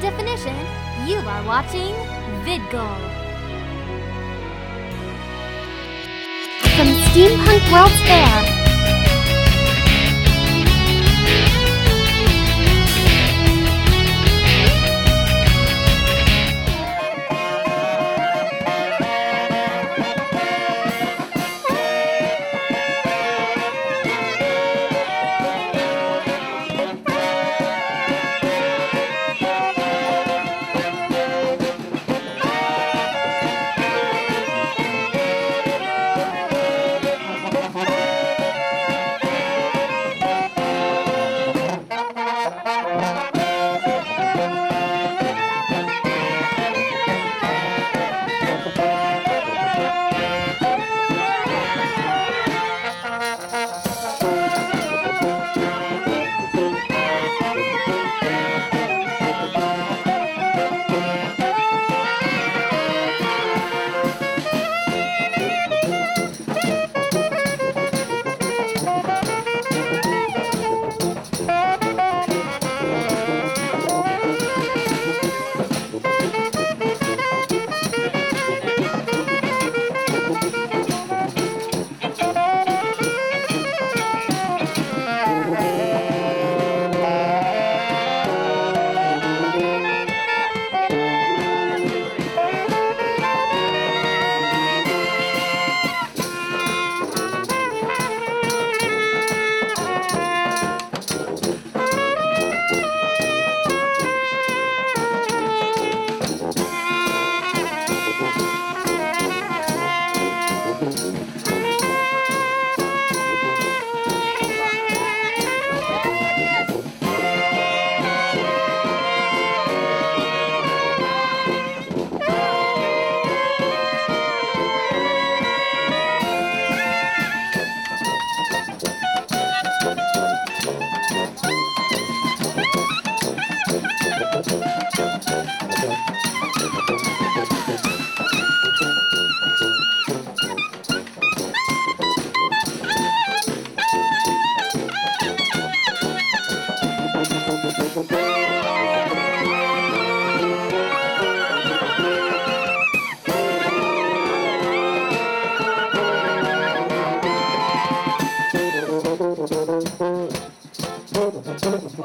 definition, you are watching VidGoal. From Steampunk World's Fair.